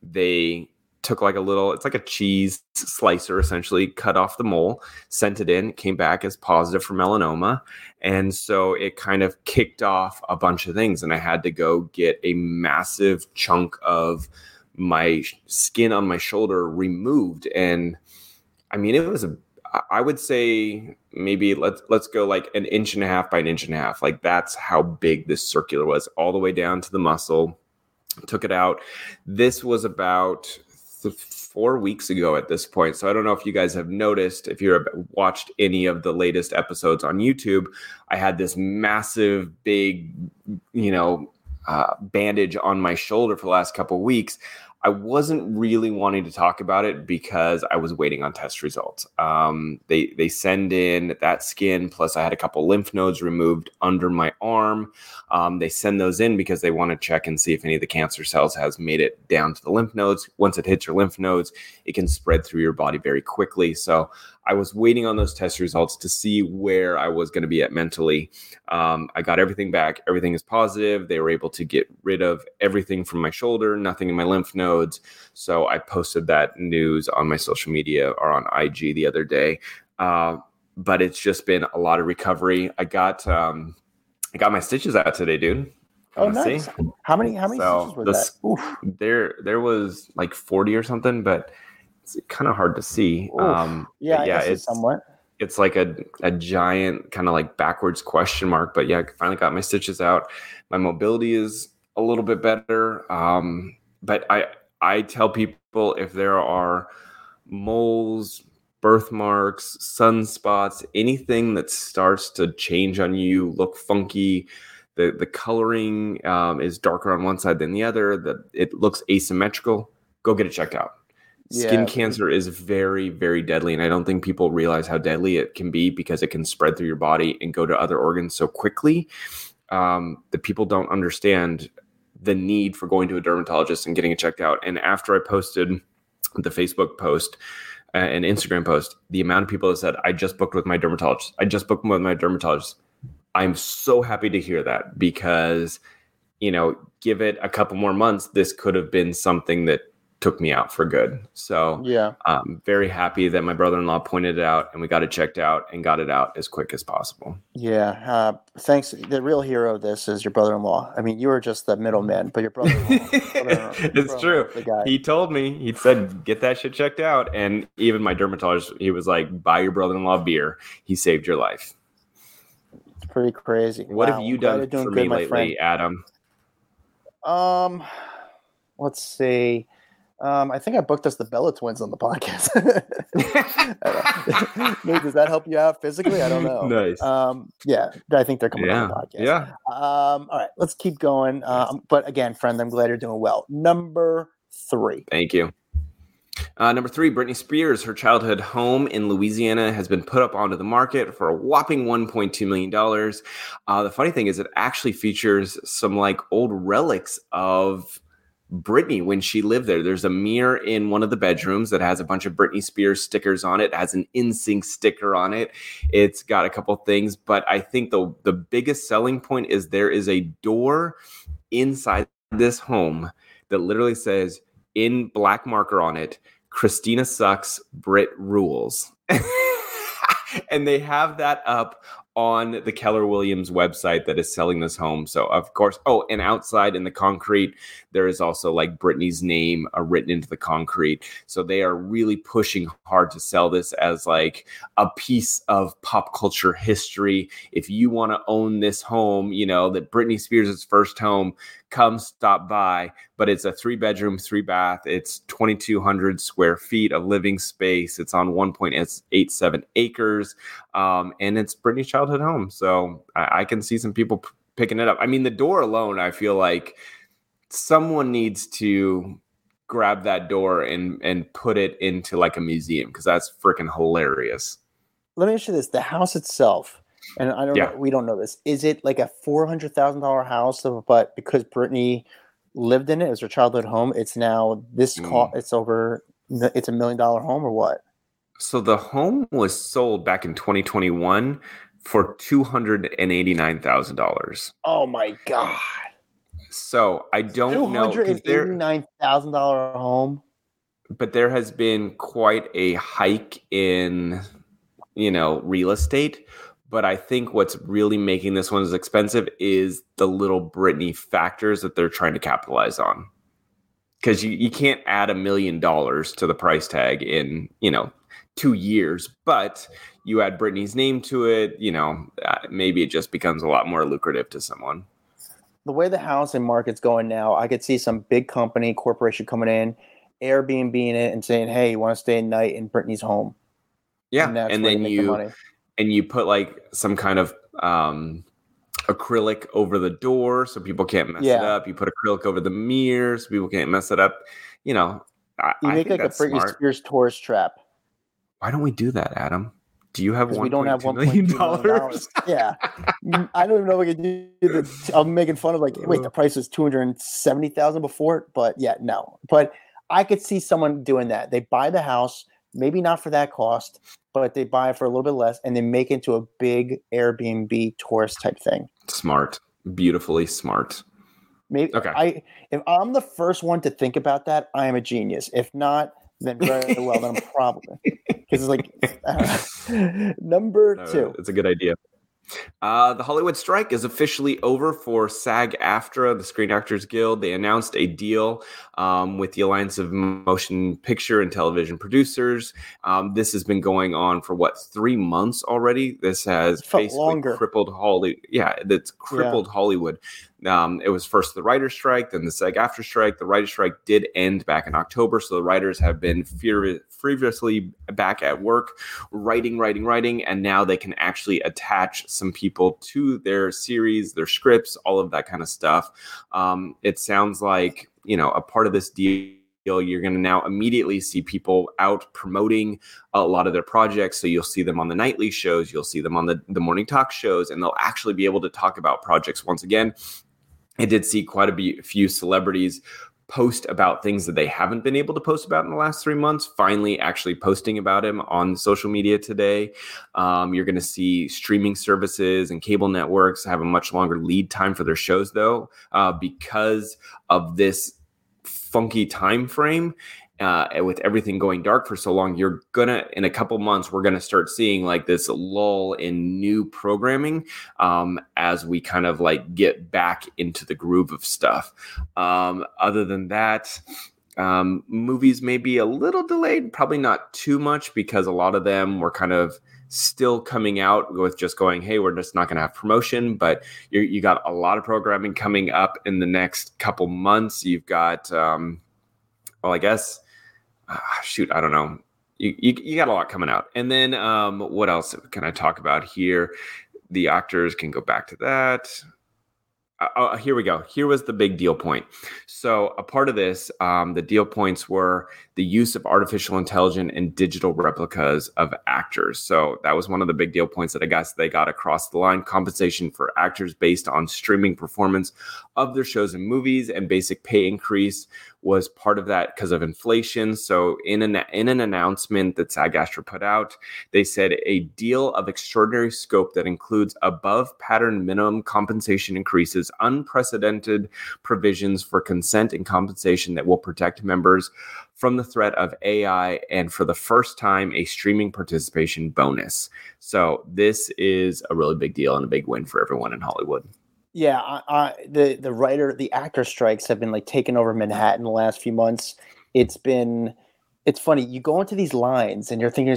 They took like a little, it's like a cheese slicer essentially, cut off the mole, sent it in, came back as positive for melanoma. And so it kind of kicked off a bunch of things. And I had to go get a massive chunk of my skin on my shoulder removed. And I mean, it was a, I- would say maybe let's let's go like an inch and a half by an inch and a half. Like that's how big this circular was, all the way down to the muscle. Took it out. This was about four weeks ago at this point. So I don't know if you guys have noticed, if you've watched any of the latest episodes on YouTube, I had this massive, big, you know, uh, bandage on my shoulder for the last couple of weeks. I wasn't really wanting to talk about it because I was waiting on test results. Um, they they send in that skin plus I had a couple lymph nodes removed under my arm. Um, they send those in because they want to check and see if any of the cancer cells has made it down to the lymph nodes. Once it hits your lymph nodes, it can spread through your body very quickly. So I was waiting on those test results to see where I was going to be at mentally. Um, I got everything back. Everything is positive. They were able to get rid of everything from my shoulder, nothing in my lymph nodes. So I posted that news on my social media or on IG the other day. Uh, but it's just been a lot of recovery. I got um, I got my stitches out today, dude. Oh, Wanna see? nice. How many? How many So, stitches were the that? Oof. There, there was like 40 or something, but it's kind of hard to see. Oof. Um, Yeah, yeah, it's somewhat. it's like a, a giant kind of like backwards question mark. But yeah, I finally got my stitches out. My mobility is a little bit better. Um, but I I tell people if there are moles, birthmarks, sunspots, anything that starts to change on you, look funky, the the coloring um, is darker on one side than the other, that it looks asymmetrical, go get it checked out. Skin Yeah. cancer is very, very deadly, and I don't think people realize how deadly it can be because it can spread through your body and go to other organs so quickly um, that people don't understand the need for going to a dermatologist and getting it checked out. And after I posted the Facebook post uh, and Instagram post, the amount of people that said, "I just booked with my dermatologist. I just booked with my dermatologist." I'm so happy to hear that because, you know, give it a couple more months, this could have been something that took me out for good. So Yeah. I'm very happy that my brother-in-law pointed it out and we got it checked out and got it out as quick as possible. Yeah. Uh, thanks. The real hero of this is your brother-in-law. I mean, you were just the middleman, but your brother-in-law. brother-in-law- it's true. He told me, he said, get that shit checked out. And even my dermatologist, he was like, buy your brother-in-law beer. He saved your life. It's pretty crazy. What Wow, have you done for good, me lately, friend. Adam? Um, let's see. Um, I think I booked us the Bella Twins on the podcast. Does that help you out physically? I don't know. Nice. Um, yeah, I think they're coming yeah. on the podcast. Yeah. Um, all right, let's keep going. Um, but again, friend, I'm glad you're doing well. Number three. Thank you. Uh, number three, Britney Spears, her childhood home in Louisiana has been put up onto the market for a whopping $1.2 million. Uh, the funny thing is, it actually features some like old relics of Britney when she lived there. There's a mirror in one of the bedrooms that has a bunch of Britney Spears stickers on it, has an NSYNC sticker on it. It's got a couple things, but I think the, the biggest selling point is there is a door inside this home that literally says, in black marker on it, Christina sucks, Brit rules. and they have that up on the Keller Williams website that is selling this home. So, of course, oh, and outside in the concrete, there is also like Britney's name uh, written into the concrete. So they are really pushing hard to sell this as like a piece of pop culture history. If you want to own this home, you know, that Britney Spears' first home, come stop by. But it's a three bedroom, three bath. It's 2,200 square feet of living space. It's on 1.87 acres. Um, and it's Britney's childhood home. So I, I can see some people p- picking it up. I mean, the door alone, I feel like someone needs to grab that door and and put it into like a museum because that's freaking hilarious. Let me ask you this: the house itself, and I don't Yeah. know, we don't know this. Is it like a four hundred thousand dollar house? Of, but because Britney lived in it, it was her childhood home. It's now this Mm. cost. It's over. It's a million dollar home or what? So the home was sold back in 2021 for two hundred and eighty nine thousand dollars. Oh my god! So I don't know, hundred 'cause and eighty there, nine thousand dollar home. but there has been quite a hike in, you know, real estate. But I think what's really making this one as expensive is the little Britney factors that they're trying to capitalize on. Because you, you can't add a million dollars to the price tag in, you know, two years, but you add Britney's name to it, you know, uh, maybe it just becomes a lot more lucrative to someone. the way the housing market's going now, I could see some big company corporation coming in, Airbnb in it, and saying, "Hey, you want to stay a night in Britney's home?" Yeah. that's And then you, the and you put like some kind of um acrylic over the door so people can't mess it up. You put acrylic over the mirror so people can't mess it up. You know, I, You make think like a Britney. Spears tourist trap Why don't we do that, Adam? Do you have one we don't have one million dollars? yeah, I don't even know if we can do the. I'm making fun of like, wait, the price was two hundred seventy thousand before, but yeah, no. But I could see someone doing that. They buy the house, maybe not for that cost, but they buy it for a little bit less, and they make it into a big Airbnb tourist type thing. Smart. Beautifully smart. Maybe Okay. I if I'm the first one to think about that, I am a genius. If not, then very well, then I'm probably because it's like I don't know. number No, two. It's a good idea. Uh, the Hollywood strike is officially over for SAG AFTRA, the Screen Actors Guild. They announced a deal um, with the Alliance of Motion Picture and Television Producers. Um, this has been going on for what three months already. This has basically longer. crippled Hollywood. Yeah, that's crippled Hollywood. Um, it was first the writer's strike, then the SAG AFTRA strike. The writer's strike did end back in October, so the writers have been furi- furiously back at work, writing, writing, writing, and now they can actually attach some people to their series, their scripts, all of that kind of stuff. Um, it sounds like you know a part of this deal. You're going to now immediately see people out promoting a lot of their projects. So you'll see them on the nightly shows, you'll see them on the, the morning talk shows, and they'll actually be able to talk about projects once again. I did see quite a few celebrities post about things that they haven't been able to post about in the last three months, finally actually posting about him on social media today. Um, you're going to see streaming services and cable networks have a much longer lead time for their shows, though, uh, because of this funky time frame uh, with everything going dark for so long, you're gonna in a couple months we're gonna start seeing like this lull in new programming um, as we kind of like get back into the groove of stuff. Um, other than that. Um, movies may be a little delayed, probably not too much because a lot of them were kind of still coming out with just going, hey, we're just not going to have promotion. But you got a lot of programming coming up in the next couple months. You've got, um, well, I guess, uh, shoot, I don't know. You, you, you got a lot coming out. And then um, what else can I talk about here? The actors can go back to that. Uh, uh, here we go. Here was the big deal point. So, a part of this, um, the deal points were the use of artificial intelligence and digital replicas of actors. So, that was one of the big deal points that I guess they got across the line compensation for actors based on streaming performance of their shows and movies, and basic pay increase was part of that because of inflation. So, in an, in an announcement that SAG AFTRA put out, they said a deal of extraordinary scope that includes above pattern minimum compensation increases, unprecedented provisions for consent and compensation that will protect members from the threat of AI, and for the first time, a streaming participation bonus. So, this is a really big deal and a big win for everyone in Hollywood. Yeah, I, I, the the writer, the actor strikes have been like taking over Manhattan the last few months. It's been, it's funny. You go into these lines and you're thinking,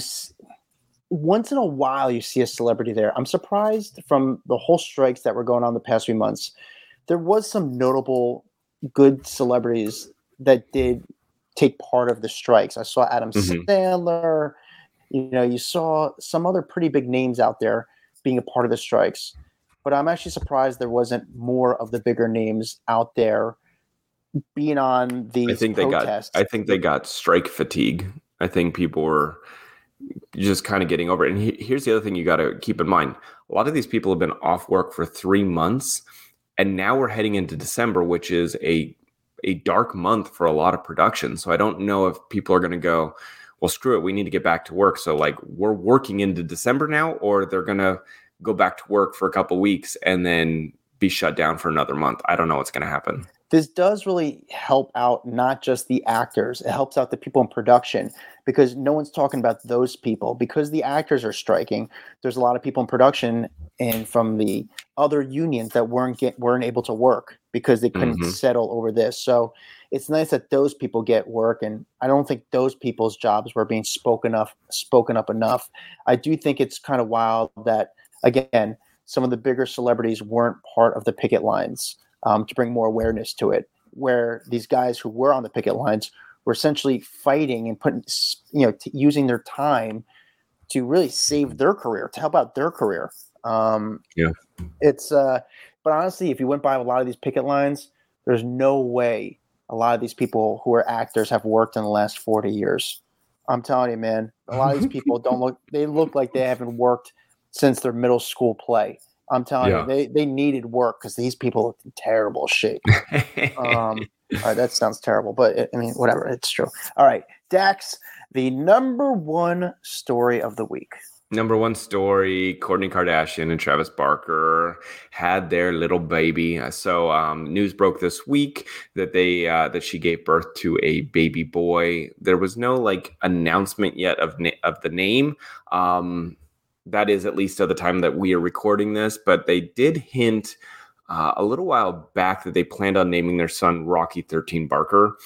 once in a while you see a celebrity there. I'm surprised from the whole strikes that were going on the past few months. There was some notable good celebrities that did take part of the strikes. I saw Adam Mhm. Sandler. You know, you saw some other pretty big names out there being a part of the strikes but I'm actually surprised there wasn't more of the bigger names out there being on these I think protests. they got. I think they got strike fatigue. I think people were just kind of getting over it. And he, here's the other thing you got to keep in mind: a lot of these people have been off work for three months, and now we're heading into December, which is a a dark month for a lot of production. So I don't know if people are going to go, well, screw it, we need to get back to work. So like we're working into December now, or they're going to go back to work for a couple weeks and then be shut down for another month. I don't know what's going to happen. This does really help out not just the actors, it helps out the people in production because no one's talking about those people. Because the actors are striking, there's a lot of people in production and from the other unions that weren't get weren't able to work because they couldn't Mhm. settle over this. So it's nice that those people get work and I don't think those people's jobs were being spoken up spoken up enough. I do think it's kind of wild that again, some of the bigger celebrities weren't part of the picket lines um, to bring more awareness to it. Where these guys who were on the picket lines were essentially fighting and putting, you know, t- using their time to really save their career, to help out their career. Um, Yeah. it's. Uh, but honestly, if you went by a lot of these picket lines, there's no way a lot of these people who are actors have worked in the last 40 years. I'm telling you, man, a lot of these people don't look. They look like they haven't worked since their middle school play. I'm telling Yeah. you, they they needed work because these people look in terrible shape. Um, all right, that sounds terrible, but it, I mean, whatever. It's true. All right, Dax, the number one story of the week. Number one story: Kourtney Kardashian and Travis Barker had their little baby. Uh, So, um, news broke this week that they uh, that she gave birth to a baby boy. There was no like announcement yet of na- of the name. Um, that is at least at the time that we are recording this, but they did hint uh, a little while back that they planned on naming their son Rocky 13 Barker.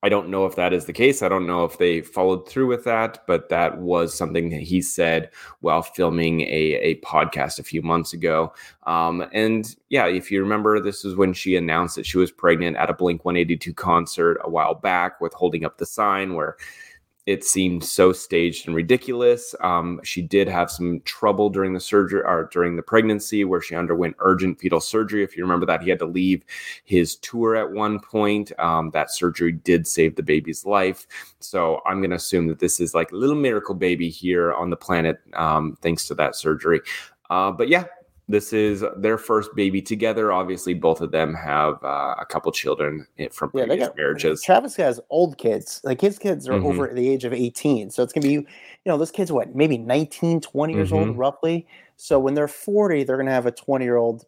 I don't know if that is the case. I don't know if they followed through with that, but that was something that he said while filming a, a podcast a few months ago. Um, and yeah, if you remember, this is when she announced that she was pregnant at a Blink 182 concert a while back with holding up the sign where it seemed so staged and ridiculous. Um, she did have some trouble during the surgery or during the pregnancy where she underwent urgent fetal surgery. If you remember that, he had to leave his tour at one point. Um, that surgery did save the baby's life. So I'm going to assume that this is like a little miracle baby here on the planet um, thanks to that surgery. Uh, but yeah, this is their first baby together. Obviously, both of them have uh, a couple children from Yeah, previous got- marriages. Travis has old kids. Like his kids are Mhm. over the age of 18. So it's going to be, you know, those kids, what, maybe 19, 20 years old, Mhm. roughly. So when they're 40, they're going to have a 20 year old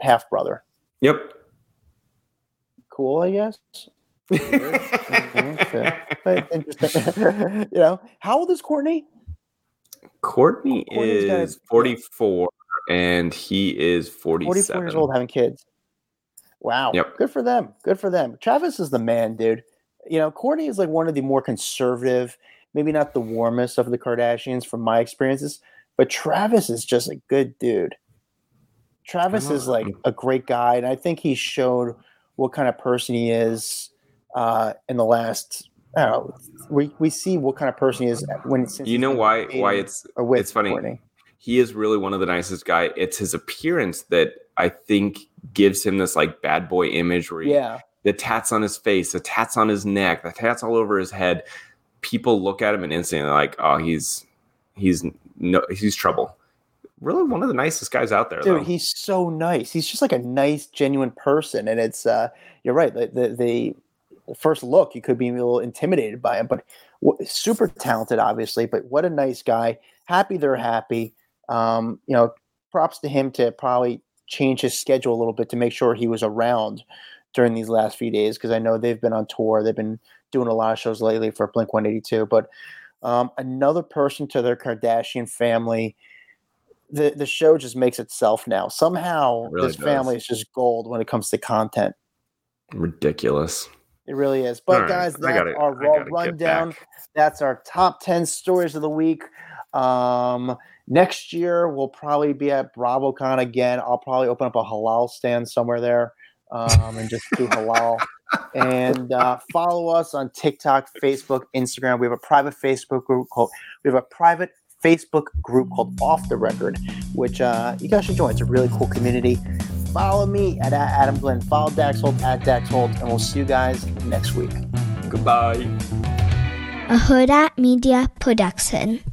half brother. Yep. Cool, I guess. Interesting. you know, how old is Kourtney? Kourtney Kourtney's is 44 and he is 44 years old having kids. Wow. Yep. Good for them. Good for them. Travis is the man, dude. You know, Kourtney is like one of the more conservative, maybe not the warmest of the Kardashians from my experiences, but Travis is just a good dude. Travis is like a great guy, and I think he showed what kind of person he is uh, in the last. I don't know. We we see what kind of person he is when since You know why why it's it's funny. Kourtney. He is really one of the nicest guy. It's his appearance that I think gives him this like bad boy image where he, Yeah, the tats on his face, the tats on his neck, the tats all over his head. People look at him and instantly they're like, oh, he's he's no he's trouble. Really one of the nicest guys out there. dude though. he's so nice he's just like a nice genuine person and it's uh you're right the the, the first look you could be a little intimidated by him but super talented obviously but what a nice guy happy they're happy um you know props to him to probably change his schedule a little bit to make sure he was around during these last few days because i know they've been on tour they've been doing a lot of shows lately for blink 182 but um, another person to their kardashian family the the show just makes itself now. Somehow, It really this family is just gold when it comes to content. ridiculous. It really is. But right, guys, that's gotta- our raw Rundown. That's our top ten stories of the week. Um, next year we'll probably be at BravoCon again. I'll probably open up a halal stand somewhere there um, and just do halal. And uh, follow us on TikTok, Facebook, Instagram. We have a private Facebook group called. We have a private Facebook group called Off the Record, which uh, you guys should join. It's a really cool community. Follow me at, at Adam Glyn. Follow Dax Holt at Dax Holt, and we'll see you guys next week. Goodbye. a Hurrdat Media Production.